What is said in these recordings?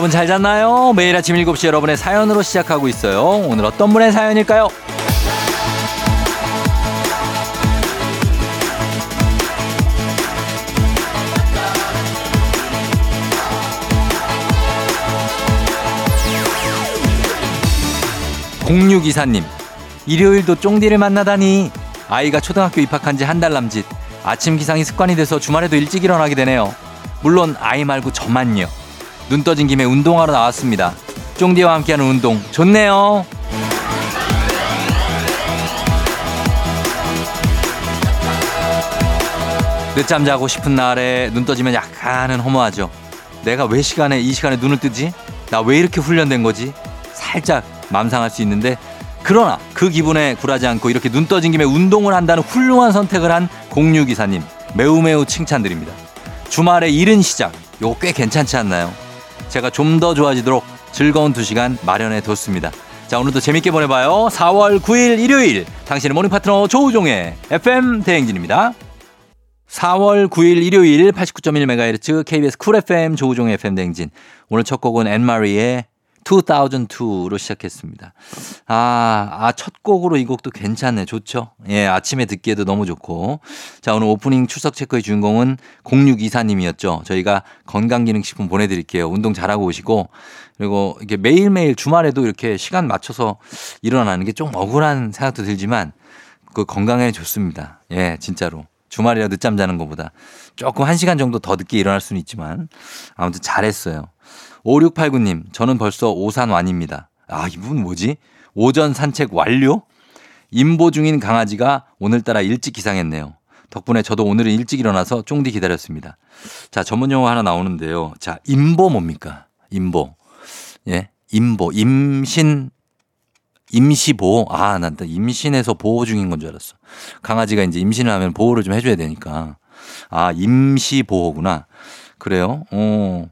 여러분 잘 잤나요? 매일 아침 7시 여러분의 사연으로 시작하고 있어요. 오늘 어떤 분의 사연일까요? 공유기사님, 일요일도 쫑디를 만나다니 아이가 초등학교 입학한 지 한 달 남짓 아침 기상이 습관이 돼서 주말에도 일찍 일어나게 되네요. 물론 아이 말고 저만요. 눈 떠진 김에 운동하러 나왔습니다. 쫑디와 함께하는 운동 좋네요. 늦잠 자고 싶은 날에 눈 떠지면 약간은 허무하죠. 내가 왜 시간에 이 시간에 눈을 뜨지? 나 왜 이렇게 훈련된 거지? 살짝 맘상할 수 있는데 그러나 그 기분에 굴하지 않고 이렇게 눈 떠진 김에 운동을 한다는 훌륭한 선택을 한 공유 기사님 매우 매우 칭찬드립니다. 주말에 이른 시작 요거 꽤 괜찮지 않나요? 제가 좀 더 좋아지도록 즐거운 두 시간 마련해 뒀습니다. 자 오늘도 재밌게 보내봐요. 4월 9일 일요일 당신의 morning 파트너 조우종의 FM 대행진입니다. 4월 9일 일요일 89.1MHz KBS 쿨 FM 조우종의 FM 대행진 오늘 첫 곡은 앤마리의 2002로 시작했습니다. 아, 아, 첫 곡으로 이 곡도 괜찮네. 좋죠? 예, 아침에 듣기에도 너무 좋고. 자, 오늘 오프닝 출석 체크의 주인공은 0624님이었죠. 저희가 건강기능식품 보내드릴게요. 운동 잘하고 오시고. 그리고 이게 매일매일 주말에도 이렇게 시간 맞춰서 일어나는 게 좀 억울한 생각도 들지만 그 건강에 좋습니다. 예, 진짜로. 주말이라 늦잠 자는 것보다 조금 한 시간 정도 더 늦게 일어날 수는 있지만 아무튼 잘했어요. 5689님, 저는 벌써 오산 완입니다. 아, 이분 뭐지? 오전 산책 완료? 임보 중인 강아지가 오늘따라 일찍 기상했네요. 덕분에 저도 오늘은 일찍 일어나서 쫑디 기다렸습니다. 자, 전문 용어 하나 나오는데요. 자, 임보 뭡니까? 임보. 예? 임보. 임신, 임시 보호. 아, 난 임신해서 보호 중인 건 줄 알았어. 강아지가 이제 임신을 하면 보호를 좀 해줘야 되니까. 아, 임시 보호구나. 그래요? 어.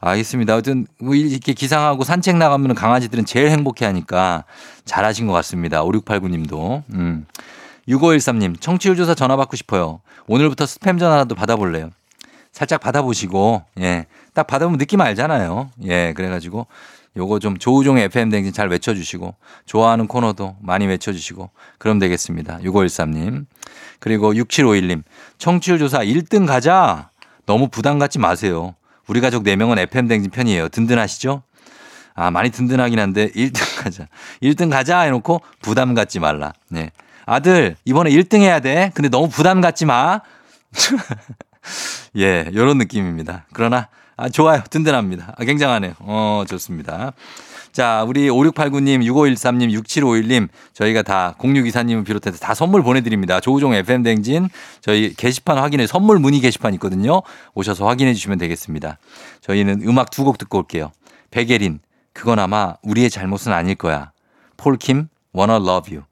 알겠습니다. 아무튼 뭐 이렇게 기상하고 산책 나가면 강아지들은 제일 행복해 하니까 잘하신 것 같습니다. 5689님도. 음. 6513님, 청취율 조사 전화 받고 싶어요. 오늘부터 스팸 전화라도 받아볼래요. 살짝 받아보시고, 예. 딱 받아보면 느낌 알잖아요. 예. 그래가지고 요거 좀 조우종의 FM 댕진 잘 외쳐주시고, 좋아하는 코너도 많이 외쳐주시고, 그럼 되겠습니다. 6513님. 그리고 6751님, 청취율 조사 1등 가자! 너무 부담 갖지 마세요. 우리 가족 4명은 FM댕진 편이에요. 든든하시죠? 아, 많이 든든하긴 한데 1등 가자. 1등 가자 해놓고 부담 갖지 말라. 네. 아들, 이번에 1등 해야 돼. 근데 너무 부담 갖지 마. 예, 요런 느낌입니다. 그러나, 아, 좋아요. 든든합니다. 아, 굉장하네요. 어, 좋습니다. 자, 우리 5689님, 6513님, 6751님, 저희가 다 0624님을 비롯해서 다 선물 보내드립니다. 조우종 FM댕진, 저희 게시판 확인해, 선물 문의 게시판 있거든요. 오셔서 확인해 주시면 되겠습니다. 저희는 음악 두 곡 듣고 올게요. 백예린, 그건 아마 우리의 잘못은 아닐 거야. 폴킴, Wanna Love You.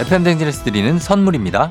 FM댕진에서 드리는 선물입니다.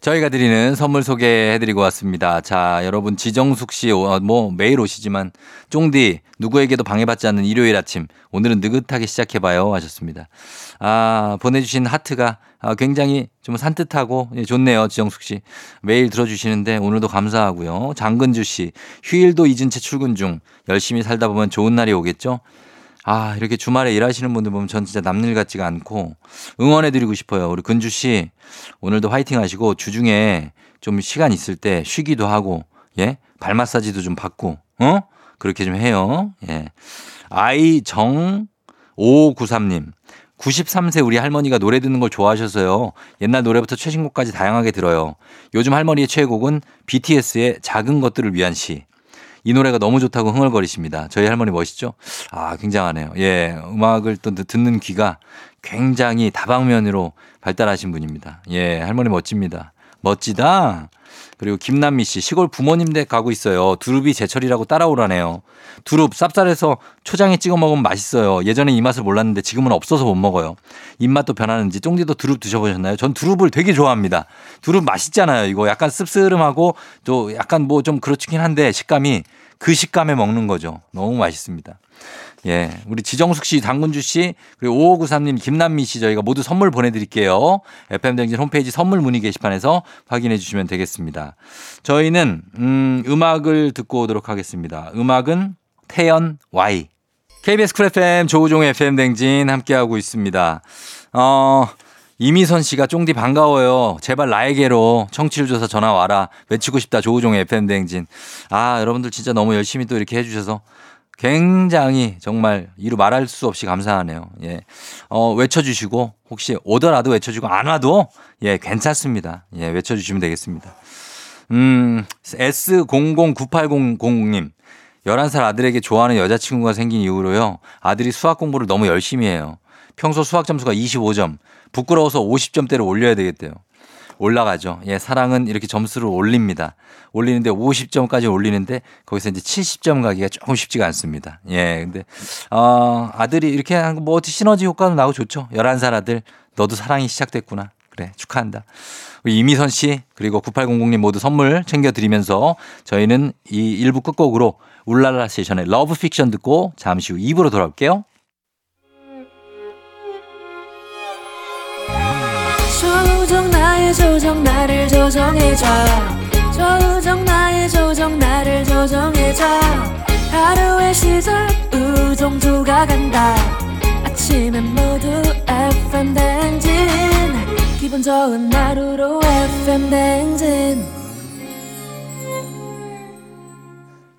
저희가 드리는 선물 소개해드리고 왔습니다. 자, 여러분 지정숙 씨, 어, 뭐 매일 오시지만 쫑디 누구에게도 방해받지 않는 일요일 아침 오늘은 느긋하게 시작해봐요 하셨습니다. 아 보내주신 하트가 아, 굉장히 좀 산뜻하고 예, 좋네요 지정숙 씨 매일 들어주시는데 오늘도 감사하고요. 장근주 씨 휴일도 잊은 채 출근 중 열심히 살다 보면 좋은 날이 오겠죠. 아, 이렇게 주말에 일하시는 분들 보면 전 진짜 남일 같지가 않고 응원해드리고 싶어요. 우리 근주 씨, 오늘도 화이팅 하시고 주중에 좀 시간 있을 때 쉬기도 하고, 예? 발 마사지도 좀 받고, 어? 그렇게 좀 해요. 예. 아이정 5593님. 93세 우리 할머니가 노래 듣는 걸 좋아하셔서요. 옛날 노래부터 최신곡까지 다양하게 들어요. 요즘 할머니의 최애곡은 BTS의 작은 것들을 위한 시. 이 노래가 너무 좋다고 흥얼거리십니다. 저희 할머니 멋있죠? 아, 굉장하네요. 예, 음악을 또 듣는 귀가 굉장히 다방면으로 발달하신 분입니다. 예, 할머니 멋집니다. 멋지다. 그리고 김남미 씨 시골 부모님 댁 가고 있어요. 두릅이 제철이라고 따라오라네요. 두릅 쌉쌀해서 초장에 찍어 먹으면 맛있어요. 예전에 이 맛을 몰랐는데 지금은 없어서 못 먹어요. 입맛도 변하는지 쫑디도 두릅 드셔보셨나요? 전 두릅을 되게 좋아합니다. 두릅 맛있잖아요. 이거 약간 씁쓸음하고 또 약간 뭐 좀 그렇긴 한데 식감이 그 식감에 먹는 거죠. 너무 맛있습니다. 예. 우리 지정숙 씨, 당근주 씨, 그리고 5593님, 김남미 씨 저희가 모두 선물 보내드릴게요. FM대행진 홈페이지 선물 문의 게시판에서 확인해 주시면 되겠습니다. 저희는, 음, 음악을 듣고 오도록 하겠습니다. 음악은 태연 Why. KBS 쿨 FM 조우종의 FM대행진 함께하고 있습니다. 어, 이미선 씨가 쫑디 반가워요. 제발 나에게로 청취율 조사 전화 와라. 외치고 싶다. 조우종의 FM대행진. 아, 여러분들 진짜 너무 열심히 또 이렇게 해주셔서 굉장히 정말 이루 말할 수 없이 감사하네요. 예. 어, 외쳐주시고 혹시 오더라도 외쳐주고 안 와도 예, 괜찮습니다. 예, 외쳐주시면 되겠습니다. 음, S009800님. 11살 아들에게 좋아하는 여자친구가 생긴 이후로요. 아들이 수학 공부를 너무 열심히 해요. 평소 수학 점수가 25점. 부끄러워서 50점대로 올려야 되겠대요. 올라가죠. 예, 사랑은 이렇게 점수를 올립니다. 올리는데 50점까지 올리는데 거기서 이제 70점 가기가 조금 쉽지가 않습니다. 예, 근데 어, 아들이 이렇게 한 뭐 어떻게 시너지 효과도 나고 좋죠. 11살 아들 너도 사랑이 시작됐구나. 그래, 축하한다. 이미선 씨 그리고 9800님 모두 선물 챙겨드리면서 저희는 이 1부 끝곡으로 울랄라 세션의 Love Fiction 듣고 잠시 후 2부로 돌아올게요. 나의 조정 나를 조정해줘. 조정 나의 조정 나를 조정해줘. 하루의 시절 우정조가 간다. 아침엔 모두 FM 댕진. 기분 좋은 하루로 FM 댕진.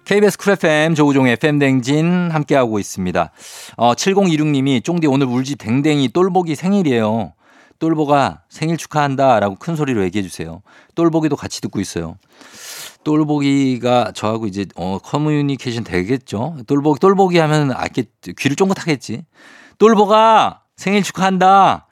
KBS 쿨 FM 조우종 FM 댕진 함께하고 있습니다. 어, 7026님이 쫑디 오늘 울지 댕댕이 똘보기 생일이에요. 똘보가 생일 축하한다 라고 큰 소리로 얘기해 주세요. 똘보기도 같이 듣고 있어요. 똘보기가 저하고 이제 어 커뮤니케이션 되겠죠. 똘보기 똘보기 하면 아게 귀를 쫑긋하겠지. 똘보가 생일 축하한다.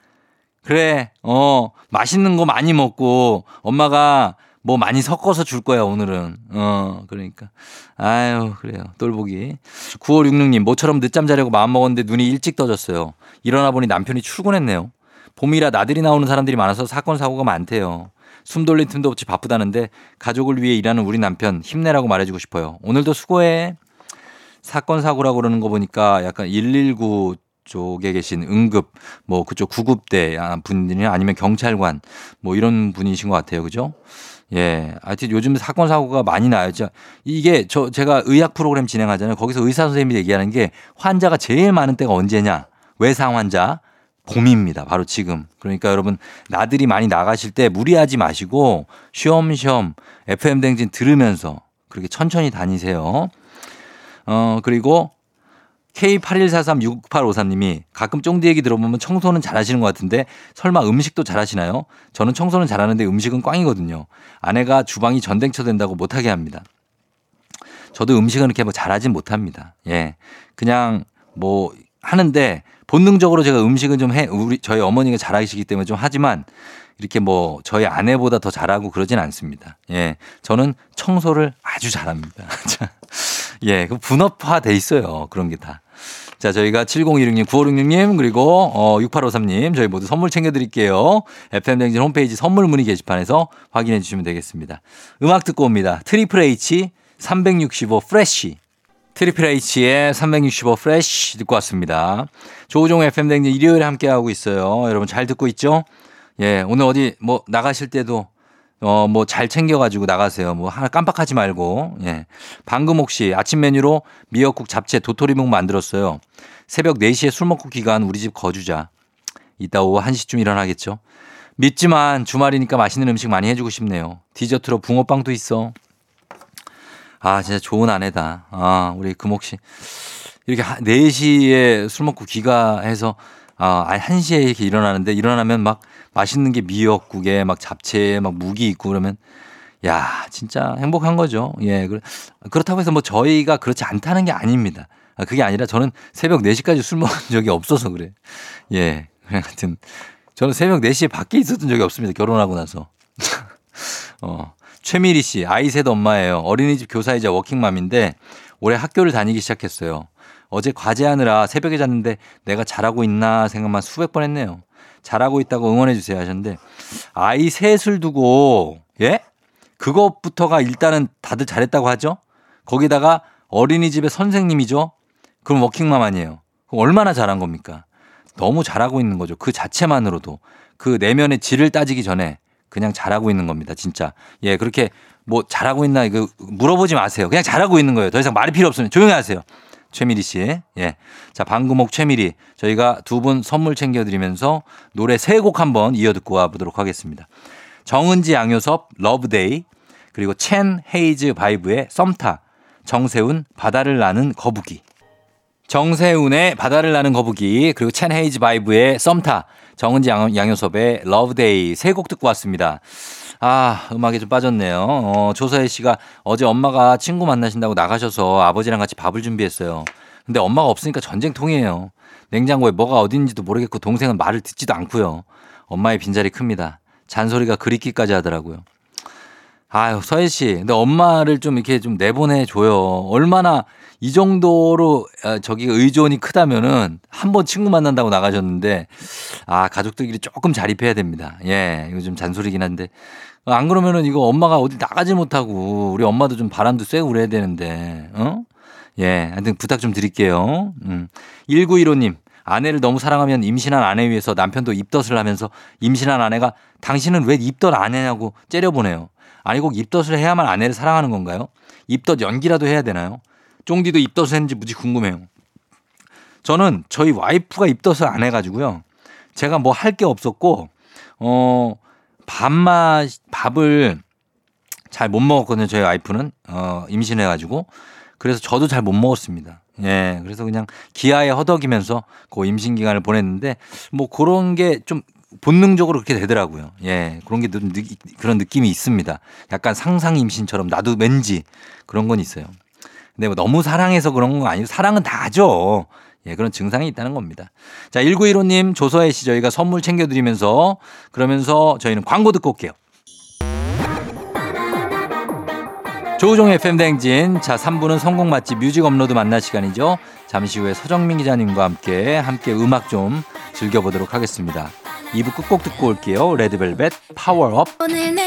그래. 어 맛있는 거 많이 먹고 엄마가 뭐 많이 섞어서 줄 거야 오늘은. 어 그러니까 아유 그래요 똘보기. 9566님 모처럼 늦잠 자려고 마음 먹었는데 눈이 일찍 떠졌어요. 일어나 보니 남편이 출근했네요. 봄이라 나들이 나오는 사람들이 많아서 사건 사고가 많대요. 숨 돌릴 틈도 없이 바쁘다는데 가족을 위해 일하는 우리 남편 힘내라고 말해주고 싶어요. 오늘도 수고해. 사건 사고라고 그러는 거 보니까 약간 119 쪽에 계신 응급 뭐 그쪽 구급대 분들이 아니면 경찰관 뭐 이런 분이신 것 같아요. 그죠? 예. 하여튼 요즘 사건 사고가 많이 나요. 이게 저 제가 의학 프로그램 진행하잖아요. 거기서 의사 선생님이 얘기하는 게 환자가 제일 많은 때가 언제냐? 외상 환자. 봄입니다. 바로 지금. 그러니까 여러분 나들이 많이 나가실 때 무리하지 마시고 쉬엄쉬엄 FM 댕진 들으면서 그렇게 천천히 다니세요. 어, 그리고 K81436853님이 가끔 쫑디 얘기 들어보면 청소는 잘하시는 것 같은데 설마 음식도 잘하시나요? 저는 청소는 잘하는데 음식은 꽝이거든요. 아내가 주방이 전댕쳐 된다고 못하게 합니다. 저도 음식은 이렇게 뭐 잘하진 못합니다. 예. 그냥 뭐 하는데 본능적으로 제가 음식은 좀 해, 우리, 저희 어머니가 잘하시기 때문에 좀 하지만 이렇게 뭐 저희 아내보다 더 잘하고 그러진 않습니다. 예. 저는 청소를 아주 잘합니다. 예. 그 분업화 돼 있어요. 그런 게 다. 자, 저희가 7016님, 9566님, 그리고 어, 6853님, 저희 모두 선물 챙겨드릴게요. FM대행진 홈페이지 선물 문의 게시판에서 확인해 주시면 되겠습니다. 음악 듣고 옵니다. 트리플 H 365 Fresh. 트리플 H의 365 Fresh 듣고 왔습니다. 조우종 FM대행진 일요일에 함께하고 있어요. 여러분 잘 듣고 있죠? 예, 오늘 어디 뭐 나가실 때도 어, 뭐 잘 챙겨가지고 나가세요. 뭐 하나 깜빡하지 말고. 예. 방금옥 씨 아침 메뉴로 미역국 잡채 도토리묵 만들었어요. 새벽 4시에 술 먹고 귀가한 우리 집 거주자. 이따 오후 1시쯤 일어나겠죠. 밉지만 주말이니까 맛있는 음식 많이 해주고 싶네요. 디저트로 붕어빵도 있어. 아, 진짜 좋은 아내다. 아, 우리 금옥 씨. 이렇게 4시에 술 먹고 귀가해서 아, 1시에 이렇게 일어나는데 일어나면 막 맛있는 게 미역국에 막 잡채에 막 무기 있고 그러면 야, 진짜 행복한 거죠. 예. 그렇다고 해서 뭐 저희가 그렇지 않다는 게 아닙니다. 아, 그게 아니라 저는 새벽 4시까지 술 먹은 적이 없어서 그래. 예. 하여튼 저는 새벽 4시에 밖에 있었던 적이 없습니다. 결혼하고 나서. 어. 최미리 씨, 아이 셋 엄마예요. 어린이집 교사이자 워킹맘인데 올해 학교를 다니기 시작했어요. 어제 과제하느라 새벽에 잤는데 내가 잘하고 있나 생각만 수백 번 했네요. 잘하고 있다고 응원해 주세요 하셨는데 아이 셋을 두고 예? 그것부터가 일단은 다들 잘했다고 하죠? 거기다가 어린이집의 선생님이죠? 그럼 워킹맘 아니에요. 얼마나 잘한 겁니까? 너무 잘하고 있는 거죠. 그 자체만으로도 그 내면의 질을 따지기 전에 그냥 잘하고 있는 겁니다. 진짜. 예, 그렇게 뭐 잘하고 있나 이거 물어보지 마세요. 그냥 잘하고 있는 거예요. 더 이상 말이 필요 없으면 조용히 하세요. 최미리 씨. 예. 자, 방금옥 최미리. 저희가 두 분 선물 챙겨드리면서 노래 세 곡 한번 이어 듣고 와보도록 하겠습니다. 정은지 양요섭 Love Day 그리고 첸 헤이즈 바이브의 썸타 정세운 바다를 나는 거북이 정세운의 바다를 나는 거북이 그리고 첸 헤이즈 바이브의 썸타 정은지 양, 양요섭의 Love Day 세 곡 듣고 왔습니다. 아, 음악에 좀 빠졌네요. 어, 조서혜 씨가 어제 엄마가 친구 만나신다고 나가셔서 아버지랑 같이 밥을 준비했어요. 근데 엄마가 없으니까 전쟁통이에요. 냉장고에 뭐가 어딘지도 모르겠고 동생은 말을 듣지도 않고요. 엄마의 빈자리 큽니다. 잔소리가 그립기까지 하더라고요. 아유, 서혜 씨. 근데 엄마를 좀 이렇게 좀 내보내줘요. 얼마나 이 정도로 아, 저기 의존이 크다면은 한 번 친구 만난다고 나가셨는데 아 가족들끼리 조금 자립해야 됩니다. 예, 이거 좀 잔소리긴 한데 안 그러면은 이거 엄마가 어디 나가지 못하고 우리 엄마도 좀 바람도 쐬고 그래야 되는데 어? 예, 하여튼 부탁 좀 드릴게요. 음. 1915님. 아내를 너무 사랑하면 임신한 아내 위해서 남편도 입덧을 하면서 임신한 아내가 당신은 왜 입덧 안 해냐고 째려보네요. 아니 꼭 입덧을 해야만 아내를 사랑하는 건가요? 입덧 연기라도 해야 되나요? 쫑디도 입덧을 했는지 무지 궁금해요. 저는 저희 와이프가 입덧을 안 해가지고요. 제가 뭐 할 게 없었고, 어, 밥맛, 밥을 잘 못 먹었거든요. 저희 와이프는, 어, 임신해가지고. 그래서 저도 잘 못 먹었습니다. 예. 그래서 그냥 기아에 허덕이면서 그 임신 기간을 보냈는데 뭐 그런 게 좀 본능적으로 그렇게 되더라고요. 예. 그런 게 그런 느낌이 있습니다. 약간 상상 임신처럼 나도 왠지 그런 건 있어요. 근데 뭐 너무 사랑해서 그런 건 아니고 사랑은 다 하죠. 예, 그런 증상이 있다는 겁니다. 자, 1915님 조서혜 씨 저희가 선물 챙겨드리면서 그러면서 저희는 광고 듣고 올게요. 조우종 FM 대행진. 자, 3부는 선곡 맛집 뮤직 업로드 만날 시간이죠. 잠시 후에 서정민 기자님과 함께 함께 음악 좀 즐겨보도록 하겠습니다. 2부 끝곡 듣고 올게요. 레드벨벳 파워업. 오늘 내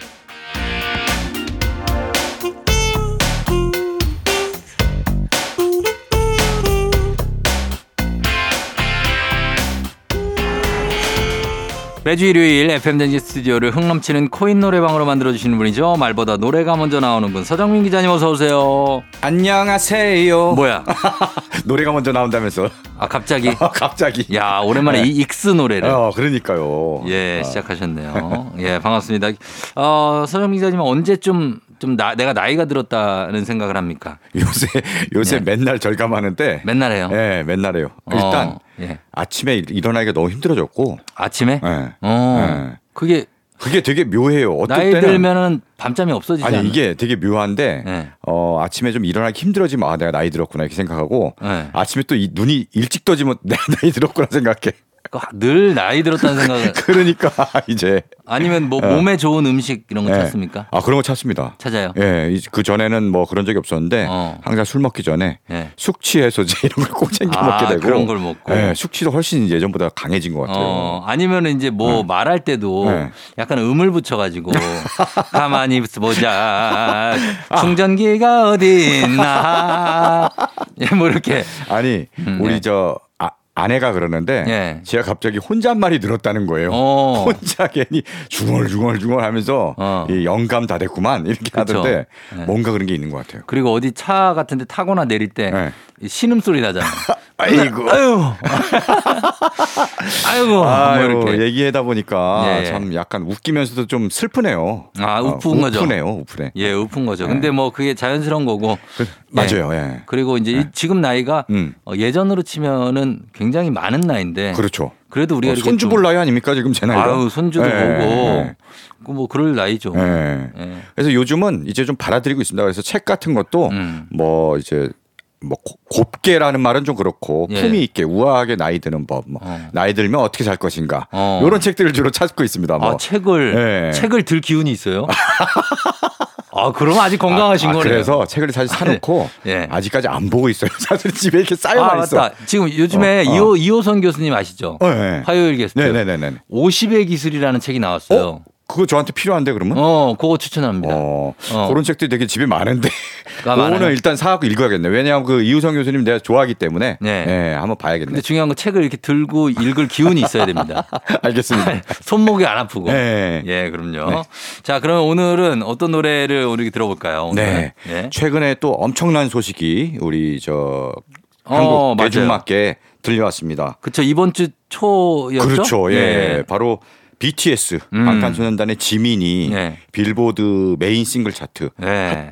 매주 일요일 FM대행진 스튜디오를 흥 넘치는 코인 노래방으로 만들어 주시는 분이죠. 말보다 노래가 먼저 나오는 분 서정민 기자님 어서 오세요. 안녕하세요. 뭐야? 노래가 먼저 나온다면서. 아 갑자기? 갑자기. 야 오랜만에 네. 이 익스 노래를. 어, 그러니까요. 예, 어. 시작하셨네요. 예, 반갑습니다. 어, 서정 기자님은 언제쯤 좀 나, 내가 나이가 들었다는 생각을 합니까? 요새 요새 네. 맨날 절감하는데. 맨날 해요. 예, 맨날 해요. 일단 어, 예. 아침에 일- 일어나기가 너무 힘들어졌고. 아침에? 예. 어, 예. 그게 그게 되게 묘해요. 어떨 나이 때는 들면은 밤잠이 없어지지 아니 않아요? 이게 되게 묘한데 네. 어 아침에 좀 일어나기 힘들어지면 아 내가 나이 들었구나 이렇게 생각하고 네. 아침에 또 이 눈이 일찍 떠지면 내가 나이 들었구나 생각해. 그늘 나이 들었다는 생각을 그러니까 이제 아니면 뭐 어. 몸에 좋은 음식 이런 거 예. 찾습니까? 아 그런 거 찾습니다. 찾아요. 예, 그 전에는 뭐 그런 적이 없었는데 어. 항상 술 먹기 전에 예. 숙취 해소제 이런 걸 꼭 챙겨 아, 먹게 되고 그런 걸 먹고. 예, 숙취도 훨씬 예전보다 강해진 것 같아요. 어, 아니면 이제 뭐 네. 말할 때도 네. 약간 음을 붙여가지고 가만히 보자 충전기가 어디 있나 예, 뭐 이렇게 아니 음, 우리 네. 저 아, 아내가 그러는데 예. 제가 갑자기 혼잣말이 늘었다는 거예요. 어. 혼자 괜히 중얼중얼중얼 하면서 어. 이 영감 다 됐구만 이렇게 그쵸. 하던데 네. 뭔가 그런 게 있는 것 같아요. 그리고 어디 차 같은 데 타거나 내릴 때 네. 이 신음 소리 나잖아. 아이고. 아유, 아이고, 뭐 아유, 이렇게. 얘기하다 보니까 예, 예. 참 약간 웃기면서도 좀 슬프네요. 아, 어, 우픈 거죠. 우프네요, 우프네. 예, 우픈 거죠. 네. 근데 뭐 그게 자연스러운 거고. 그, 맞아요, 예. 그리고 이제 이- 지금 나이가 음. 어, 예전으로 치면은 굉장히 많은 나이인데. 그렇죠. 그래도 우리가 어, 손주 좀- 볼 나이 아닙니까 지금 제 나이가? 아유, 손주도 예, 보고. 예, 그뭐 그럴 나이죠. 예. 예. 그래서 요즘은 이제 좀 받아들이고 있습니다. 그래서 책 같은 것도 음. 뭐 이제 뭐 고- 곱게라는 말은 좀 그렇고 예. 품위 있게 우아하게 나이 드는 법, 뭐 어. 나이 들면 어떻게 살 것인가 어. 이런 책들을 주로 찾고 있습니다. 뭐. 아, 책을 예. 책을 들 기운이 있어요? 아, 그럼 아직 건강하신 아, 거네요. 그래서 책을 사실 사놓고 예. 아직까지 안 보고 있어요. 사실 집에 이렇게 아, 쌓여만 있어. 맞다. 지금 요즘에 어, 어. 이호, 이호선 교수님 아시죠? 어, 예. 화요일 게스트. 네네네네. 50의 기술이라는 책이 나왔어요. 어? 그거 저한테 필요한데 그러면? 어, 그거 추천합니다. 어, 어. 그런 책들이 되게 집에 많은데? 그거는 일단 사갖고 읽어야겠네. 왜냐하면 그 이우성 교수님 내가 좋아하기 때문에 네. 네, 한번 봐야겠네. 근데 중요한 건 책을 이렇게 들고 읽을 기운이 있어야 됩니다. 알겠습니다. 손목이 안 아프고. 네. 예, 그럼요. 네. 자, 그러면 오늘은 어떤 노래를 우리 들어볼까요? 오늘? 네. 예. 최근에 또 엄청난 소식이 우리 저 어, 한국 맞아요. 대중맞게 들려왔습니다. 그쵸. 이번 주 초였죠? 그렇죠. 예. 바로 BTS 음. 방탄소년단의 지민이 예. 빌보드 메인 싱글 차트 예.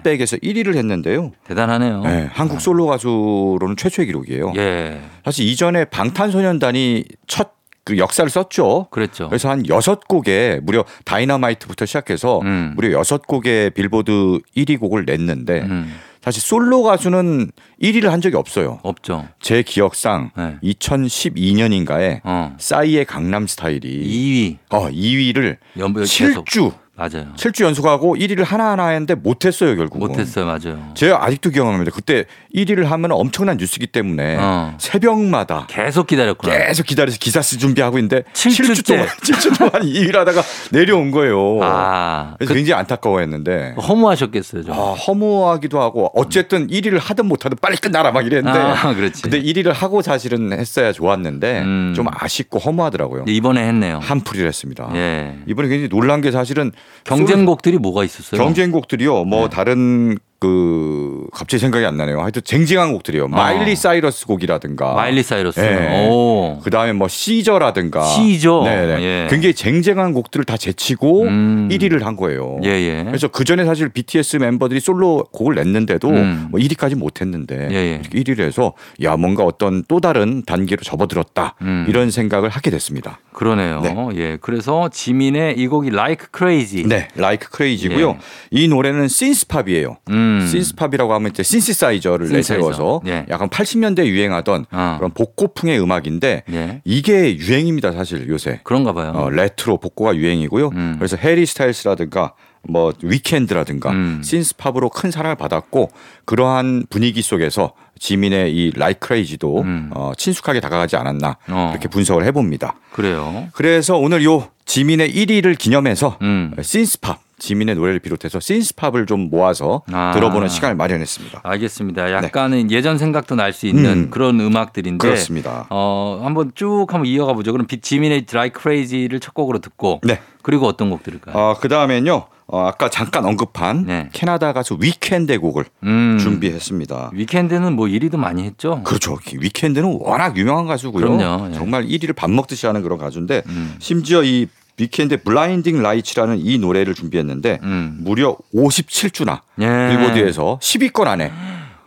핫백에서 1위를 했는데요. 대단하네요. 예, 한국 솔로 가수로는 최초의 기록이에요. 예. 사실 이전에 방탄소년단이 첫 그 역사를 썼죠. 그랬죠. 그래서 한 여섯 곡에 무려 다이너마이트부터 시작해서 음. 무려 여섯 곡의 빌보드 1위 곡을 냈는데 음. 사실 솔로 가수는 1위를 한 적이 없어요. 없죠. 제 기억상 네. 2012년인가에 어. 싸이의 강남 스타일이 2위. 어, 2위를 연 계속. 7주 맞아요. 7주 연속하고 1위를 하나하나 했는데 못했어요 결국은. 못했어요. 맞아요. 제가 아직도 기억납니다. 그때 1위를 하면 엄청난 뉴스기 때문에 어. 새벽마다 계속 기다렸구나. 계속 기다려서 기사 쓰 준비하고 있는데 7주 7주 동안 째. 7주 동안 2위를 하다가 내려온 거예요. 아. 그래서 굉장히 안타까워했는데 그 허무하셨겠어요. 좀. 아, 허무하기도 하고 어쨌든 1위를 하든 못하든 빨리 끝나라 막 이랬는데 아, 그렇지. 근데 1위를 하고 사실은 했어야 좋았는데 음. 좀 아쉽고 허무하더라고요. 이번에 했네요. 한풀이를 했습니다. 예. 이번에 굉장히 놀란 게 사실은 경쟁곡들이 뭐가 있었어요? 경쟁곡들이요. 뭐 네. 다른 그 갑자기 생각이 안 나네요. 하여튼 쟁쟁한 곡들이요. 마일리 사이러스 곡이라든가. 어. 마일리 사이러스. 예. 오. 그 다음에 뭐 시저라든가. 시저. 네네. 예. 굉장히 쟁쟁한 곡들을 다 제치고 음. 1위를 한 거예요. 예, 예. 그래서 그 전에 사실 BTS 멤버들이 솔로 곡을 냈는데도 음. 뭐 1위까지 못했는데 예, 예. 이렇게 1위를 해서 야 뭔가 어떤 또 다른 단계로 접어들었다 음. 이런 생각을 하게 됐습니다. 그러네요. 네. 예. 그래서 지민의 이 곡이 Like Crazy. 네, Like Crazy고요. 예. 이 노래는 synthpop이에요. 음. synthpop이라고 하면 이제 신시사이저를 신시사이저. 내세워서 예. 약간 80년대 에 유행하던 어. 그런 복고풍의 음악인데 예. 이게 유행입니다 사실 요새. 그런가 봐요. 어, 레트로 복고가 유행이고요. 음. 그래서 해리 스타일스라든가 뭐 위켄드라든가 음. synthpop으로 큰 사랑을 받았고 그러한 분위기 속에서 지민의 이 Like Crazy도 음. 어, 친숙하게 다가가지 않았나 어. 이렇게 분석을 해봅니다. 그래요. 그래서 오늘 요 지민의 1위를 기념해서 음. 신스팝 지민의 노래를 비롯해서 synthpop을 좀 모아서 아. 들어보는 시간을 마련했습니다. 알겠습니다. 약간은 예전 생각도 날 수 있는 네. 음. 그런 음악들인데 그렇습니다. 어, 한번 쭉 한번 이어가 보죠. 그럼 비- 지민의 Like Crazy를 첫 곡으로 듣고 네. 그리고 어떤 곡 들을까요? 어, 그 다음엔요. 어, 아까 잠깐 언급한 네. 캐나다 가수 위켄드의 곡을 음. 준비했습니다. 위켄드는 뭐 1위도 많이 했죠. 그렇죠. 위켄드는 워낙 유명한 가수고요. 그럼요. 예. 정말 1위를 밥 먹듯이 하는 그런 가수인데 음. 심지어 이 위켄드의 Blinding Lights라는 이 노래를 준비했는데 음. 무려 57주나 예. 빌보드에서 10위권 안에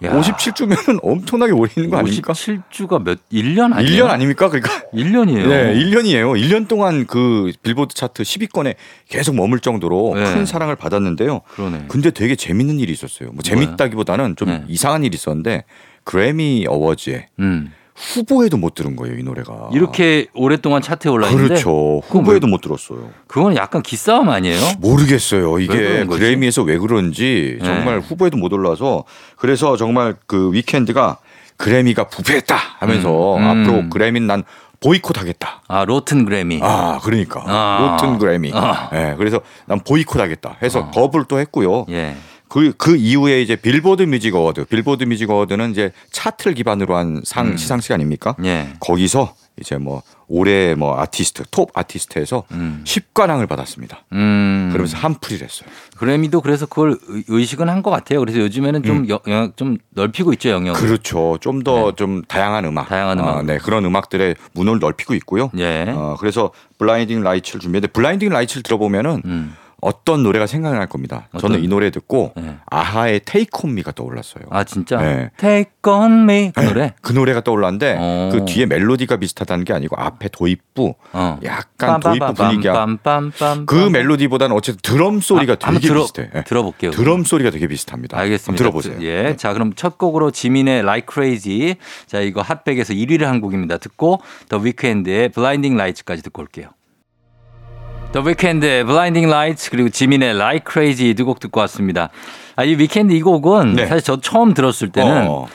야. 57주면 엄청나게 오래 있는 거 아닙니까? 57주가 몇 1년 아니에요? 1년 아닙니까? 그러니까 1년이에요. 네, 1년이에요. 1년 동안 그 빌보드 차트 10위권에 계속 머물 정도로 네. 큰 사랑을 받았는데요. 그러네. 근데 되게 재밌는 일이 있었어요. 뭐 재밌다기보다는 좀 네. 이상한 일이 있었는데 그래미 어워즈에 음. 후보에도 못 들은 거예요, 이 노래가. 이렇게 오랫동안 차트에 올라 있는데 그렇죠. 그건 후보에도 못 들었어요. 그건 약간 기싸움 아니에요? 모르겠어요. 왜 이게? 그래미에서 왜 그런지 네. 정말 후보에도 못 올라서 그래서 정말 그 위켄드가 그래미가 부패했다 하면서 음, 음. 앞으로 그래미는 난 보이콧 하겠다. 아 rotten 그래미. 아, 그러니까. 아. rotten 그래미. 아. 예, 그래서 난 보이콧 하겠다 해서 어. 거부를 또 했고요. 예. 그, 그 이후에 이제 빌보드 뮤직 어워드, 빌보드 뮤직 어워드는 이제 차트를 기반으로 한 상, 음. 시상식 아닙니까? 예. 거기서 이제 뭐 올해 뭐 아티스트, 톱 아티스트에서 음. 10관왕을 받았습니다. 음. 그러면서 한풀이를 했어요. 그래미도 그래서 그걸 의- 의식은 한 것 같아요. 그래서 요즘에는 좀 여- 영향 좀 넓히고 있죠 영역을. 음. 그렇죠. 좀 더좀 다양한 음악. 다양한 음악. 아, 네, 그런 음악들의 문을 넓히고 있고요. 예. 어, 그래서 Blinding Lights를 준비했는데 Blinding Lights를 들어보면은 음. 어떤 노래가 생각날 겁니다. 저는 어떤? 이 노래 듣고 네. 아하의 Take On Me가 떠올랐어요. 아 진짜. 네. Take on me 그 노래. 그 노래가 떠올랐는데 어. 그 뒤에 멜로디가 비슷하다는 게 아니고 앞에 도입부 어. 약간 도입부 분위기야. 그 멜로디보다는 어쨌든 드럼 소리가 아, 되게 들어, 비슷해. 예. 들어볼게요. 드럼 소리가 되게 비슷합니다. 알겠습니다. 한번 들어보세요. 예. 자, 그럼 첫 곡으로 지민의 Like Crazy. 자, 이거 Hot백에서 1위를 한 곡입니다. 듣고 더 위크엔드의 Blinding Lights까지 듣고 올게요. 더 위크엔드의 Blinding Lights 그리고 지민의 Like Crazy 두 곡 듣고 왔습니다. 아, 이 위크엔드 이 곡은 네. 사실 저 처음 들었을 때는 어,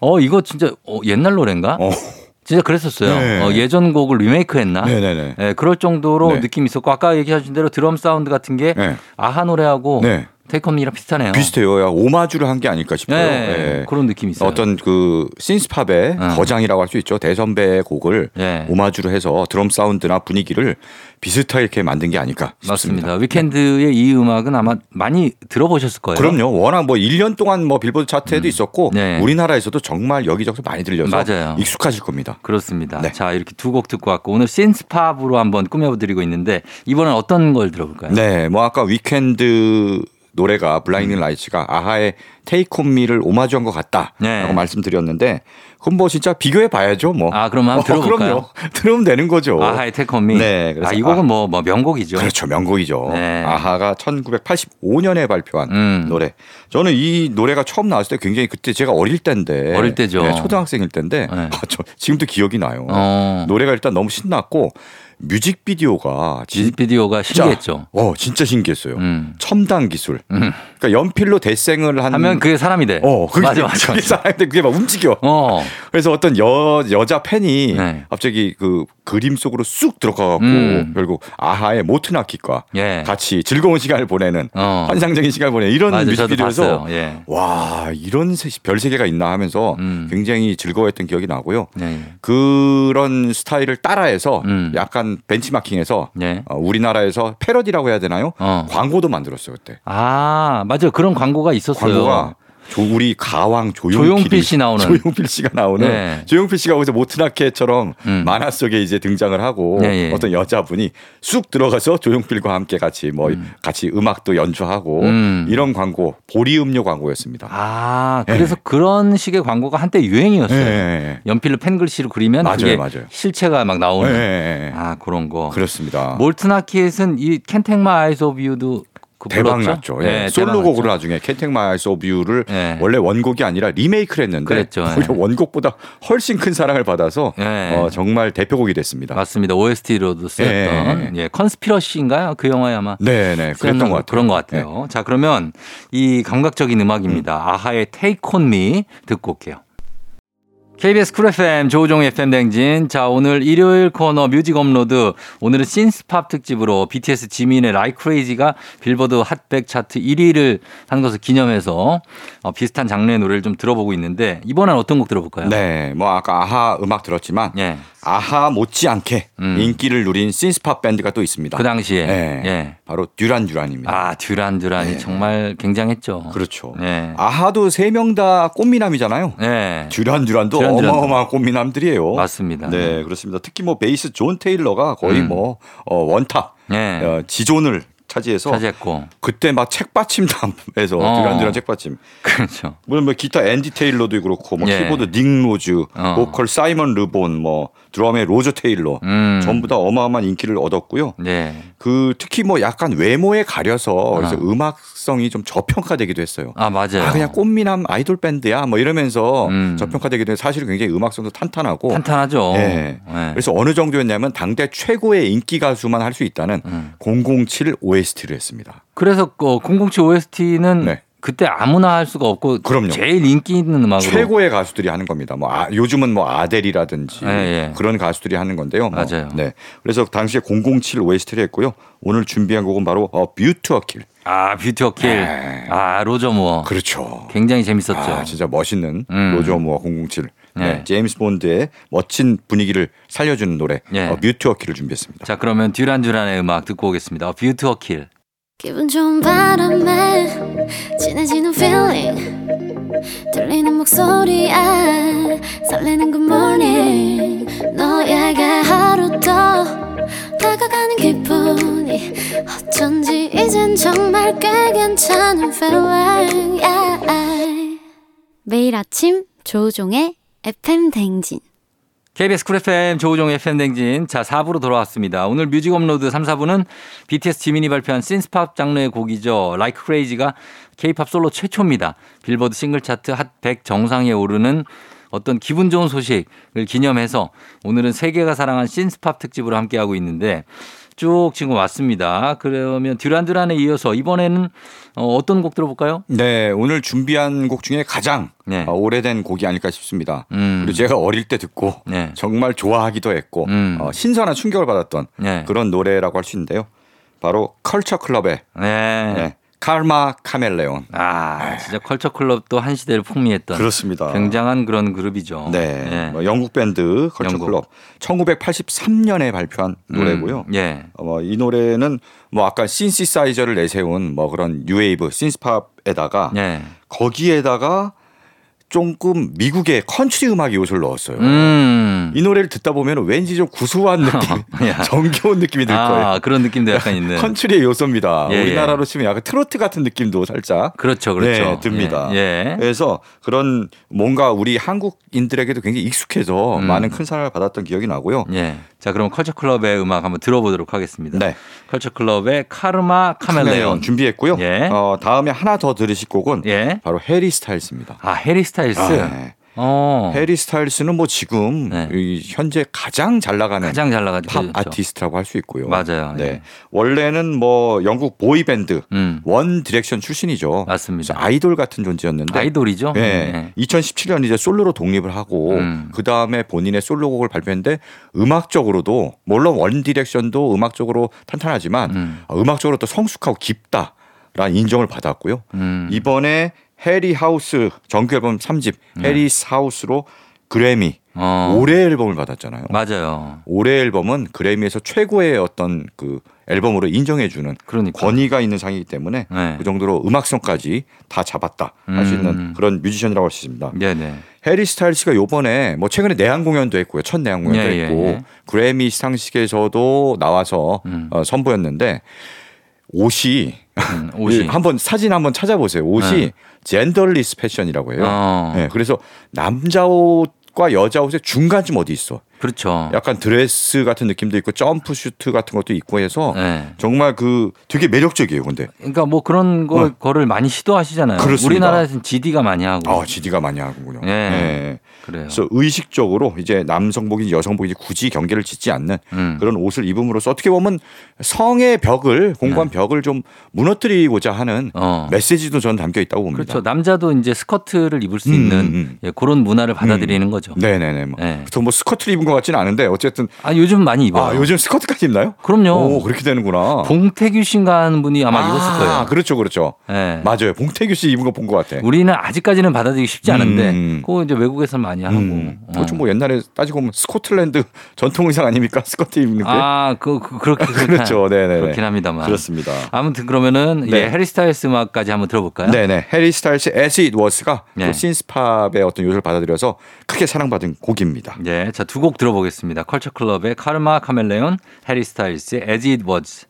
어, 이거 진짜 어, 옛날 노래인가? 어. 진짜 그랬었어요. 네. 어, 예전 곡을 리메이크 했나? 네네네. 예, 그럴 정도로 네. 느낌이 있었고 아까 얘기하신 대로 드럼 사운드 같은 게 네. 아하 노래하고 네. Take On Me랑 비슷하네요. 비슷해요. 야, 오마주를 한 게 아닐까 싶어요. 네, 예. 그런 느낌이 있어요. 어떤 그 신스팝의 어. 거장이라고 할 수 있죠. 대선배의 곡을 네. 오마주로 해서 드럼 사운드나 분위기를 비슷하게 이렇게 만든 게 아닐까 싶습니다. 맞습니다. 위켄드의 이 음악은 아마 많이 들어보셨을 거예요. 그럼요. 워낙 뭐 1년 동안 뭐 빌보드 차트에도 있었고 네. 우리나라에서도 정말 여기저기서 많이 들려서 맞아요. 익숙하실 겁니다. 그렇습니다. 네. 자, 이렇게 두 곡 듣고 왔고 오늘 신스팝으로 한번 꾸며드리고 있는데 이번엔 어떤 걸 들어볼까요? 네, 뭐 아까 위켄드 노래가 Blinding Lights가 아하의 Take On Me를 오마주한 것 같다라고 네. 말씀드렸는데 그럼 뭐 진짜 비교해 봐야죠, 뭐. 아, 그럼 한번 들어볼까요? 그럼요. 들으면 되는 거죠. 아하의 Take On Me. 네, 그래서 아, 이 곡은 아- 뭐, 뭐 명곡이죠. 그렇죠. 명곡이죠. 네. 아하가 1985년에 발표한 음. 노래. 저는 이 노래가 처음 나왔을 때 굉장히 그때 제가 어릴 때인데. 어릴 때죠. 네, 초등학생일 때인데. 네. 아, 저 지금도 기억이 나요. 어. 노래가 일단 너무 신났고 뮤직비디오가 진- 뮤직비디오가 진짜- 신기했죠. 어, 진짜 신기했어요. 음. 첨단 기술. 음. 그러니까 연필로 대생을 한 하면 그게 사람이 돼. 어, 그게 맞아, 맞아. 그게. 사람인데 그게 막 움직여. 어. 그래서 어떤 여 여자 팬이 네. 갑자기 그 그림 속으로 쑥 들어가갖고 음. 결국 아하의 모트나키과 예. 같이 즐거운 시간을 보내는 어. 환상적인 시간을 보내는 이런 맞아, 뮤직비디오에서. 예. 와 이런 세- 별 세계가 있나 하면서 음. 굉장히 즐거워했던 기억이 나고요. 네. 그런 스타일을 따라해서 음. 약간 벤치마킹해서 네. 어, 우리나라에서 패러디라고 해야 되나요? 어. 광고도 만들었어요 그때. 아, 맞아. 그런 광고가 있었어요. 광고가 조, 우리 가왕 조용필, 씨 나오는. 조용필 씨가 나오는 네. 조용필 씨가 거기서 모튼 하켓처럼 음. 만화 속에 이제 등장을 하고 예, 예. 어떤 여자분이 쑥 들어가서 조용필과 함께 같이 뭐 같이 음악도 연주하고 음. 이런 광고 보리 음료 광고였습니다. 아, 그래서 그런 식의 광고가 한때 유행이었어요. 연필로 펜글씨로 그리면 맞아요, 그게 맞아요. 실체가 막 예. 나오는. 아, 그런 거. 그렇습니다. 몰트나키엣은 이 캔택마 오브 유도 그 대박 불렀죠? 났죠. 예. 네, 솔로곡으로. 나중에 Eyes Off You를 예. 원래 원곡이 아니라 리메이크를 했는데 그랬죠. 예. 오히려 원곡보다 훨씬 큰 사랑을 받아서 예. 어, 정말 대표곡이 됐습니다. 맞습니다. OST로도 쓰였던 예, Conspiracy인가요? 그 영화에 아마 네, 네, 그랬던 것 같아요. 그런 것 같아요. 자, 그러면 이 감각적인 음악입니다. 아하의 Take On Me 듣고 올게요. KBS 쿨 FM 조우종 FM 대행진. 자, 오늘 일요일 코너 뮤직 업로드. 오늘은 신스팝 특집으로 BTS 지민의 Like Crazy가 빌보드 Hot백 차트 1위를 한 것을 기념해서 어, 비슷한 장르의 노래를 좀 들어보고 있는데 이번엔 어떤 곡 들어볼까요? 네, 뭐 아까 아하 음악 들었지만 예. 아하 못지않게 음. 인기를 누린 신스팝 밴드가 또 있습니다. 그 당시에. 네, 예. 바로 듀란 듀란입니다. 아, 듀란 듀란이 네. 정말 굉장했죠. 그렇죠. 네. 아하도 세 명 다 꽃미남이잖아요. 네. 듀란 듀란도 듀란 듀란도. 어마어마한 꽃미남들이에요. 맞습니다. 네, 그렇습니다. 특히 뭐 베이스 존 테일러가 거의 음. 뭐 어, one top 네. 어, 지존을 차지해서 차지했고. 그때 막 책받침담에서 어. 듀란 듀란 책받침. 그렇죠. 물론 뭐 기타 앤디 테일러도 그렇고 뭐 예. 키보드 닉 로즈, 어. 보컬 사이먼 르본, 뭐 드럼의 로저 테일러 음. 전부 다 어마어마한 인기를 얻었고요. 네. 그 특히 뭐 약간 외모에 가려서 그래서 어. 음악성이 좀 저평가되기도 했어요. 아, 맞아요. 아 그냥 꽃미남 아이돌 밴드야 뭐 이러면서 음. 저평가되기도 했는데 사실은 굉장히 음악성도 탄탄하고 탄탄하죠. 예. 네. 그래서 어느 정도였냐면 당대 최고의 인기 가수만 할 수 있다는 음. 007 OST를 했습니다. 그래서 어, 007 OST는 네. 그때 아무나 할 수가 없고 그럼요. 제일 인기 있는 음악으로 최고의 가수들이 하는 겁니다. 뭐 아, 요즘은 뭐 아델이라든지 예, 예. 그런 가수들이 하는 건데요. 뭐. 맞아요. 네. 그래서 당시에 007 OST를 했고요. 오늘 준비한 곡은 바로 어, View to a Kill. 아, View to a Kill. 네. 아, 로저 무어. 그렇죠. 굉장히 재밌었죠. 아, 진짜 멋있는 음. 로저 무어 007. 네. 네. 제임스 본드의 멋진 분위기를 살려주는 노래 예. 어, View to a Kill을 준비했습니다. 자, 그러면 듀란 듀란의 음악 듣고 오겠습니다. View to a Kill. 기분 좋은 바람에 진해지는 feeling 들리는 목소리에 설레는 good morning 너에게 하루 더 다가가는 기분이 어쩐지 이젠 정말 꽤 괜찮은 feeling yeah. 매일 아침 조우종의 FM 대행진 KBS 쿨 FM 조우종 FM 대행진. 자, 4부로 돌아왔습니다. 오늘 뮤직 업로드 3, 4부는 BTS 지민이 발표한 신스팝 장르의 곡이죠. Like Crazy가 K-팝 솔로 최초입니다. 빌보드 싱글 차트 핫 100 정상에 오르는 어떤 기분 좋은 소식을 기념해서 오늘은 세계가 사랑한 신스팝 특집으로 함께하고 있는데 쭉 지금 왔습니다. 그러면 듀란듀란에 이어서 이번에는 어, 어떤 곡 들어볼까요? 네, 오늘 준비한 곡 중에 가장 네. 어, 오래된 곡이 아닐까 싶습니다. 음. 그리고 제가 어릴 때 듣고 네. 정말 좋아하기도 했고 음. 어, 신선한 충격을 받았던 네. 그런 노래라고 할 수 있는데요. 바로 컬처 클럽의 네. 네, Karma Chameleon. 아, 진짜 컬처 클럽도 한 시대를 풍미했던 그렇습니다. 굉장한 그런 그룹이죠. 네, 예. 뭐 영국 밴드 컬처 영국. 클럽 1983년에 발표한 노래고요. 음, 예. 어, 뭐이 노래는 뭐 아까 신시사이저를 내세운 뭐 그런 뉴웨이브 신스팝에다가 예. 거기에다가 조금 미국의 컨트리 음악 요소를 넣었어요. 음. 이 노래를 듣다 보면 왠지 좀 구수한 느낌, 야. 정겨운 느낌이 들 거예요. 아, 그런 느낌도 약간 있는. 컨트리의 요소입니다. 예, 우리나라로 치면 약간 트로트 같은 느낌도 살짝 그렇죠, 그렇죠. 네, 듭니다. 예. 예. 그래서 그런 뭔가 우리 한국인들에게도 굉장히 익숙해서 음. 많은 큰 사랑을 받았던 기억이 나고요. 예. 자, 그럼 컬처 클럽의 음악 한번 들어보도록 하겠습니다. 네. 컬처 클럽의 Karma Chameleon. 준비했고요. 예. 어, 다음에 하나 더 들으실 곡은 예. 바로 해리 스타일스입니다. 아, 해리 스타일스. 아, 네. 어. 해리 스타일스는 뭐 지금 네. 이 현재 가장 잘 나가는 가장 잘 나가지고. 팝 그렇죠. 아티스트라고 할 수 있고요. 맞아요. 네. 예. 원래는 뭐 영국 보이 밴드 음. 원 디렉션 출신이죠. 맞습니다. 아이돌 같은 존재였는데 아이돌이죠. 네. 2017년 이제 솔로로 독립을 하고 음. 그 다음에 본인의 솔로곡을 발표했는데 음악적으로도 물론 원 디렉션도 음악적으로 탄탄하지만 음. 음. 악적으로 또 성숙하고 깊다 라는 인정을 받았고요. 음. 이번에 Harry's House 정규 앨범 3집 Harry's House로 그래미 네. 어. 올해의 앨범을 받았잖아요. 맞아요. 올해의 앨범은 그래미에서 최고의 어떤 그 앨범으로 인정해주는 그러니까. 권위가 있는 상이기 때문에 네. 그 정도로 음악성까지 다 잡았다 할수 음. 있는 그런 뮤지션이라고 할 수 있습니다. 네네. 해리 스타일스가 요번에 뭐 최근에 내한 공연도 했고요. 첫 내한 공연도 예, 예, 했고 예. 그래미 시상식에서도 나와서 음. 어, 선보였는데 옷이 음, 옷이. 한번 사진 한번 찾아보세요. 옷이 네. genderless 패션이라고 해요. 어. 네, 그래서 남자 옷 옷과 여자 옷의 중간쯤 어디 있어. 그렇죠. 약간 드레스 같은 느낌도 있고 점프 슈트 같은 것도 있고 해서 네. 정말 그 되게 매력적이에요. 근데 그러니까 뭐 그런 거, 어. 거를 많이 시도하시잖아요. 그렇습니다. 우리나라에서는 GD가 많이 하고. 아 GD가 많이 하는군요. 예. 예. 그래요. 그래서 의식적으로 이제 남성복인지 여성복인지 굳이 경계를 짓지 않는 음. 그런 옷을 입음으로써 어떻게 보면 성의 벽을 공간 벽을 좀 무너뜨리고자 하는 네. 어. 메시지도 저는 담겨 있다고 봅니다. 그렇죠. 남자도 이제 스커트를 입을 수 음, 있는 음. 예, 그런 문화를 받아들이는 거죠. 네네네. 뭐. 네. 저뭐 스커트를 입은 것 같지는 않은데 어쨌든 아 요즘 많이 입어요. 아 요즘 스커트까지 입나요? 그럼요. 오 그렇게 되는구나. 봉태규 씨인가 하는 분이 아마 아, 입었을 거예요. 그렇죠, 그렇죠. 예. 맞아요. 봉태규 씨 입은 거 본 것 같아. 우리는 아직까지는 받아들이기 쉽지 않은데 음. 그거 이제 외국에서 많이 하고. 음. 어. 그렇죠. 뭐 옛날에 따지고 보면 스코틀랜드 전통 의상 아닙니까? 스커트 입는 게. 아, 그, 그 그렇게 그렇죠. 네 네. 그렇긴 합니다만. 그렇습니다. 아무튼 그러면은 네. 예, 해리 스타일스 음악까지 한번 들어볼까요? 네 네. 해리 스타일스 As It Was가 네. 또 신스팝의 어떤 요소를 받아들여서 크게 사랑받은 곡입니다. 예, 자 두 곡 들어보겠습니다. 컬처 클럽의 Karma Chameleon, 해리 스타일스의 As It Was.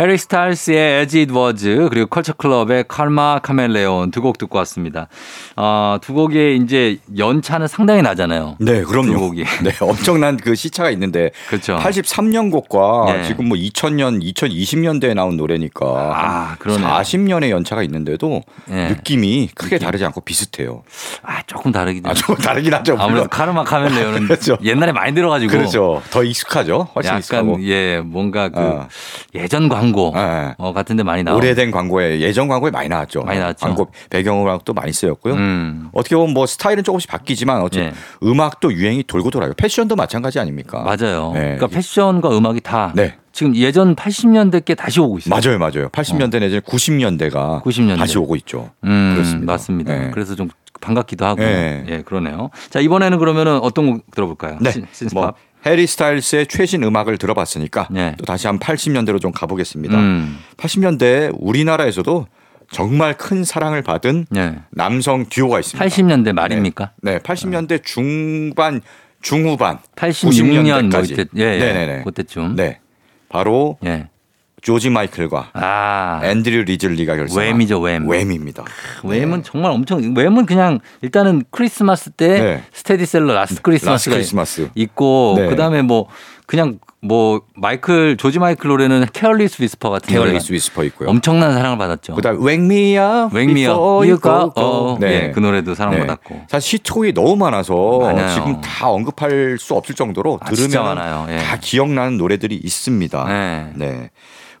해리 스타일스의 As It Was 그리고 컬처 클럽의 Karma Chameleon 두 곡 듣고 왔습니다. 아, 두 곡의 이제 연차는 상당히 나잖아요. 네, 그럼요. 두 곡이. 네, 엄청난 그 시차가 있는데 그렇죠. 83년 곡과 네. 지금 뭐 2000년, 2020년대에 나온 노래니까 아, 그러네요. 40년의 연차가 있는데도 네. 느낌이 크게 느낌. 다르지 않고 비슷해요. 아, 조금 다르긴. 아, 좀 다르긴 하죠. 아무래도. 카르마 카멜레온은 그렇죠. 옛날에 많이 들어가지고 그렇죠. 더 익숙하죠. 훨씬 익숙하고. 약간 예 뭔가 그 어. 예전 광고 네. 어, 같은데 많이 나오고 오래된 광고에 예전 광고에 많이 나왔죠. 많이 나왔죠. 광고 배경음악도 많이 쓰였고요. 음. 어떻게 보면 뭐 스타일은 조금씩 바뀌지만 어쨌든 예. 음악도 유행이 돌고 돌아요. 패션도 마찬가지 아닙니까? 맞아요. 네. 그러니까 패션과 음악이 다 네. 지금 예전 80년대 께 다시 오고 있어요. 맞아요, 맞아요. 80년대 내지는 90년대가 90년대. 다시 오고 있죠. 음, 그렇습니다. 맞습니다. 네. 그래서 좀 반갑기도 하고 네. 예 그러네요. 자 이번에는 그러면은 어떤 곡 들어볼까요? 네. 신-. 뭐 해리 스타일스의 최신 음악을 들어봤으니까 네. 또 다시 한 80년대로 좀 가보겠습니다. 음. 80년대 우리나라에서도 정말 큰 사랑을 받은 네. 남성 듀오가 있습니다. 80년대 말입니까? 네, 80년대 중반, 중후반, 86년 뭐 90년대까지. 이때 예, 예. 네네네. 그때쯤. 네, 바로 예. 조지 마이클과 아. 앤드류 리즐리가 결성한 웸이죠, 웸. 웸입니다. 웸은 정말 엄청 웸은 그냥 일단은 크리스마스 때 네. 스테디셀러 Last Christmas가 크리스마스. 있고 네. 그다음에 뭐 그냥 뭐 마이클 조지 마이클 노래는 Careless Whisper 같은 Careless Whisper 있고요. 엄청난 사랑을 받았죠. 그다음 Go, Go. 어, Go. 예, 그 노래도 사랑받았고. 사실 히트곡이 너무 많아서 많아요. 지금 다 언급할 수 없을 정도로 아, 들으면. 예. 다 기억나는 노래들이 있습니다. 네. 네.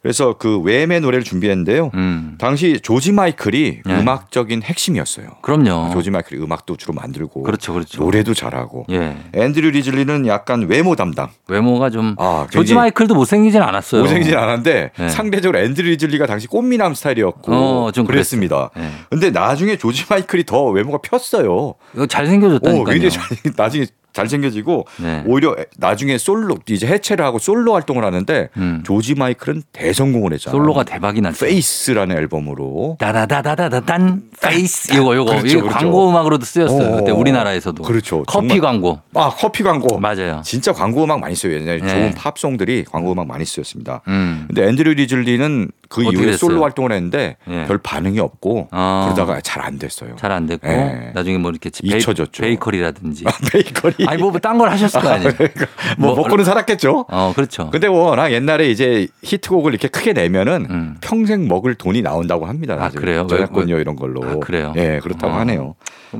그래서 그 웸의 노래를 준비했는데요. 음. 당시 조지 마이클이 네. 음악적인 핵심이었어요. 그럼요. 조지 마이클이 음악도 주로 만들고 그렇죠, 그렇죠. 노래도 잘하고 예. 앤드류 리즐리는 약간 외모 담당. 외모가 좀 아, 조지 마이클도 못생기진 않았어요. 못생기진 않았는데 네. 상대적으로 앤드류 리즐리가 당시 꽃미남 스타일이었고 어, 좀 그랬습니다. 그랬어요. 네. 근데 나중에 조지 마이클이 더 외모가 폈어요. 잘생겨졌다니까요. 오, 굉장히 잘, 나중에 잘생겨지고 네. 오히려 나중에 솔로 이제 해체를 하고 솔로 활동을 하는데 음. 조지 마이클은 대성공을 했잖아요. 솔로가 대박이 났죠. Faith라는 앨범으로 다다다다다단 Faith 이거 이거 그렇죠, 그렇죠. 광고 음악으로도 쓰였어요. 어. 그때 우리나라에서도. 그렇죠. 커피 정말. 광고. 아 커피 광고 맞아요. 진짜 광고 음악 많이 써요. 옛날에 네. 좋은 팝송들이 광고 음악 많이 쓰였습니다. 음. 근데 앤드류 리즐리는 그 이후에 됐어요? 솔로 활동을 했는데 예. 별 반응이 없고 아. 그러다가 잘 안 됐어요. 잘 안 됐고 네. 나중에 뭐 이렇게 잊혀졌죠. 베이커리라든지 베이커리 아니 뭐딴 걸 하셨을 거 아니에요. 뭐, 뭐 먹고는 살았겠죠. 어 그렇죠. 근데 워낙 옛날에 이제 히트곡을 이렇게 크게 내면은 음. 평생 먹을 돈이 나온다고 합니다. 아. 그래요? 저작권료 왜- 이런 걸로. 아, 그래요? 예, 그렇다고 어. 하네요.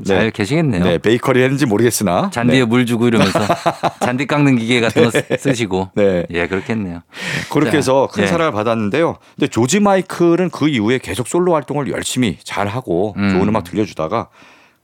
잘 계시겠네요. 네, 베이커리 했는지 모르겠으나 잔디에 네. 물 주고 이러면서 잔디 깎는 기계 같은 거 쓰- 쓰시고 네. 예 그렇겠네요. 그렇게 자, 해서 큰 예. 사랑을 받았는데요. 근데 조지 마이클은 그 이후에 계속 솔로 활동을 열심히 잘 하고 음. 좋은 음악 들려주다가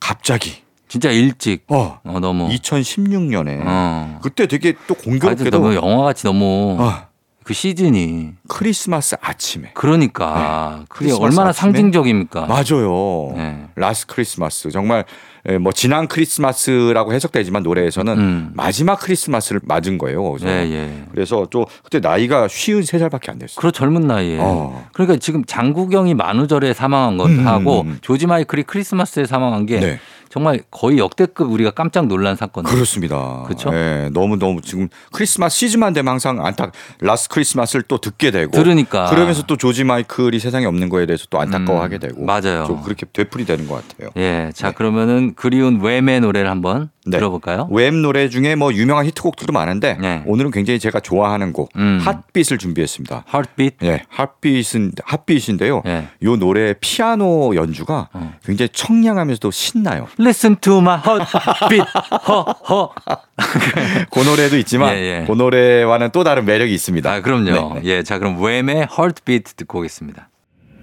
갑자기 진짜 일찍 어, 어 너무 2016년에 어. 그때 되게 또 너무 공교롭게도 영화 같이 너무 어, 그 시즌이 크리스마스 아침에 그러니까 그게 크리스마스 얼마나 아침에? 상징적입니까? 맞아요. 네. Last Christmas 정말 예, 뭐 지난 크리스마스라고 해석되지만 노래에서는 음. 마지막 크리스마스를 맞은 거예요. 그래서, 예, 예. 그래서 또 그때 나이가 쉰 세 살밖에 안 됐어요. 그런 젊은 나이에. 어. 그러니까 지금 장국영이 만우절에 사망한 음, 것하고 음, 음. 조지 마이클이 크리스마스에 사망한 게 네. 정말 거의 역대급 우리가 깜짝 놀란 사건. 그렇습니다. 그쵸? 예, 너무 너무 지금 크리스마스 시즌만 되면 항상 안타 Last Christmas를 또 듣게 되고 들으니까. 그러면서 또 조지 마이클이 세상에 없는 거에 대해서 또 안타까워하게 음, 되고 맞아요. 좀 그렇게 되풀이 되는 것 같아요. 예, 자 네. 그러면은 그러면 그리운 Wham의 노래를 한번 네. 들어볼까요? 웹 노래 중에 뭐 유명한 히트곡들도 많은데 네. 오늘은 굉장히 제가 좋아하는 곡 음. Heartbeat을 준비했습니다. Heartbeat. 예, 핫빛은 핫빛인데요. 예. 요 노래 피아노 연주가 어. 굉장히 청량하면서도 신나요. Listen to my heartbeat. 허허. 그 노래도 있지만 예, 예. 그 노래와는 또 다른 매력이 있습니다. 아, 그럼요. 네, 네. 예, 자, 그럼 Wham의 Heartbeat 듣고 오겠습니다.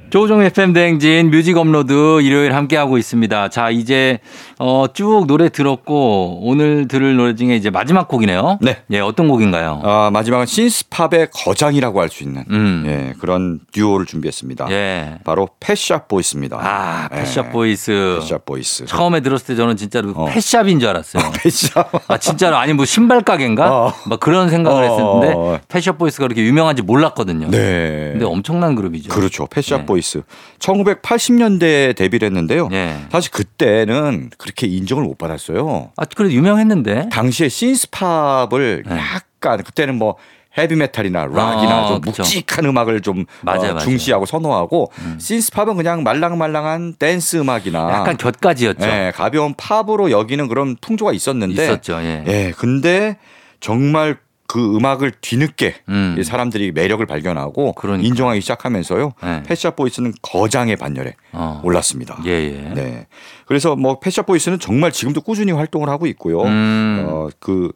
조우종 FM 대행진 뮤직 업로드 일요일 함께하고 있습니다. 자, 이제 어, 쭉 노래 들었고 오늘 들을 노래 중에 이제 마지막 곡이네요. 네. 예, 어떤 곡인가요? 아, 마지막은 synth-pop의 거장이라고 할 수 있는 음. 예, 그런 듀오를 준비했습니다. 예. 바로 Pet Shop Boys입니다. 아, Pet Shop 예, Boys. Pet Shop Boys. 처음에 들었을 때 저는 진짜로 어. pet shop인 줄 알았어요. Pet shop. 아 진짜로 아니 뭐 신발 가게인가? 어. 막 그런 생각을 어. 했었는데 Pet Shop Boys가 그렇게 유명한지 몰랐거든요. 네. 근데 엄청난 그룹이죠. 그렇죠. Pet Shop 네. Boys. 1980년대에 데뷔를 했는데요. 예. 사실 그때는 그 렇게 인정을 못 받았어요. 아 그래도 유명했는데. 당시에 synth-pop을 네. 약간 그때는 뭐 헤비메탈이나 락이나 어, 좀 그쵸. 묵직한 음악을 좀 맞아요, 어. 음. 중시하고 선호하고 synth-pop은 그냥 말랑말랑한 댄스 음악이나 약간 곁가지였죠. 예, 가벼운 팝으로 여기는 그런 풍조가 있었는데 있었죠. 예. 예, 근데 정말 그 음악을 뒤늦게 음. 이 사람들이 매력을 발견하고 그러니까. 인정하기 시작하면서요. 네. 패샵 보이스는 거장의 반열에 어. 올랐습니다. 예, 예. 네. 그래서 뭐 패샵 보이스는 정말 지금도 꾸준히 활동을 하고 있고요. 음. 어, 그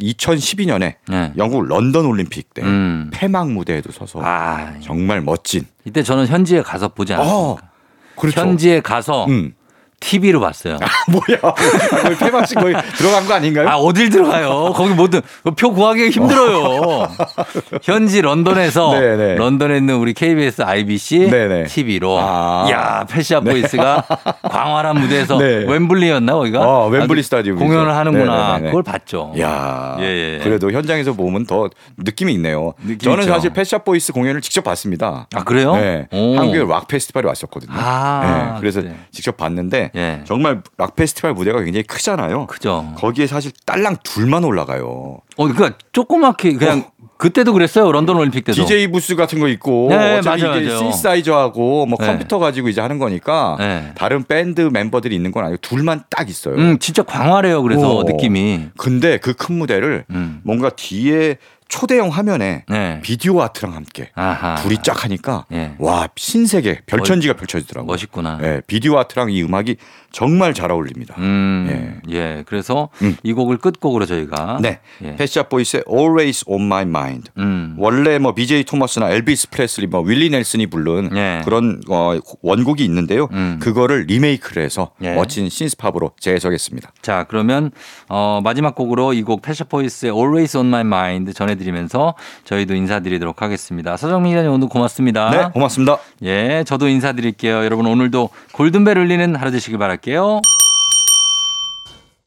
2012년에 네. 영국 런던 올림픽 때 음. 폐막 무대에도 서서 아, 정말 멋진. 이때 저는 현지에 가서 보지 않았습니까? 어, 그렇죠. 현지에 가서 음. TV로 봤어요. 뭐야? 거의 폐막식 거의 들어간 거 아닌가요? 아, 어딜 들어가요? 거기 뭐든 표 구하기 힘들어요. 현지 런던에서 네네. 런던에 있는 우리 KBS IBC 네네. TV로 아. 야, Pet Shop Boys가 광활한 무대에서 네. 웸블리였나 거기가? 어, 웸블리 아주 스타디움이죠. 공연을 하는구나. 네네네네. 그걸 봤죠. 야, 예, 예. 그래도 현장에서 보면 더 느낌이 있네요. 느낌 저는 있죠. 사실 Pet Shop Boys 공연을 직접 봤습니다. 아, 그래요? 네, 오. 한국에 락 페스티벌이 왔었거든요. 아, 네, 그래서 그래. 직접 봤는데 예. 정말 락 페스티벌 무대가 굉장히 크잖아요. 그죠. 거기에 사실 딸랑 둘만 올라가요. 어, 그러니까 조그맣게 그냥 그때도 그랬어요. 런던 올림픽 때도. DJ 부스 같은 거 있고 네, 어차피 맞아요, 이게 맞아요. 신시사이저하고 뭐 네. 컴퓨터 가지고 이제 하는 거니까 네. 다른 밴드 멤버들이 있는 건 아니고 둘만 딱 있어요. 음, 진짜 광활해요. 그래서 오. 느낌이. 근데 그 큰 무대를 음. 뭔가 뒤에 초대형 화면에 네. 비디오 아트랑 함께 아하. 불이 쫙 하니까 예. 와 신세계 별천지가 펼쳐지더라고요. 멋있구나. 예, 비디오 아트랑 이 음악이 정말 잘 어울립니다. 음, 예. 그래서 음. 이 곡을 끝곡으로 저희가 네, 예. Pet Shop Boys의 Always on My Mind. 음. 원래 뭐 BJ 토머스나 엘비스 프레슬리, 뭐 윌리 넬슨이 부른 예. 그런 어, 원곡이 있는데요. 음. 그거를 리메이크를 해서 예. 멋진 신스팝으로 재해석했습니다. 자, 그러면 어, 마지막 곡으로 이 곡 패셔포이스의 Always on My Mind 전해 드리면서 저희도 인사드리도록 하겠습니다. 서정민 기자님 오늘 고맙습니다. 네, 고맙습니다. 예, 저도 인사드릴게요. 여러분 오늘도 골든벨 울리는 하루 되시길 바랄 올게요.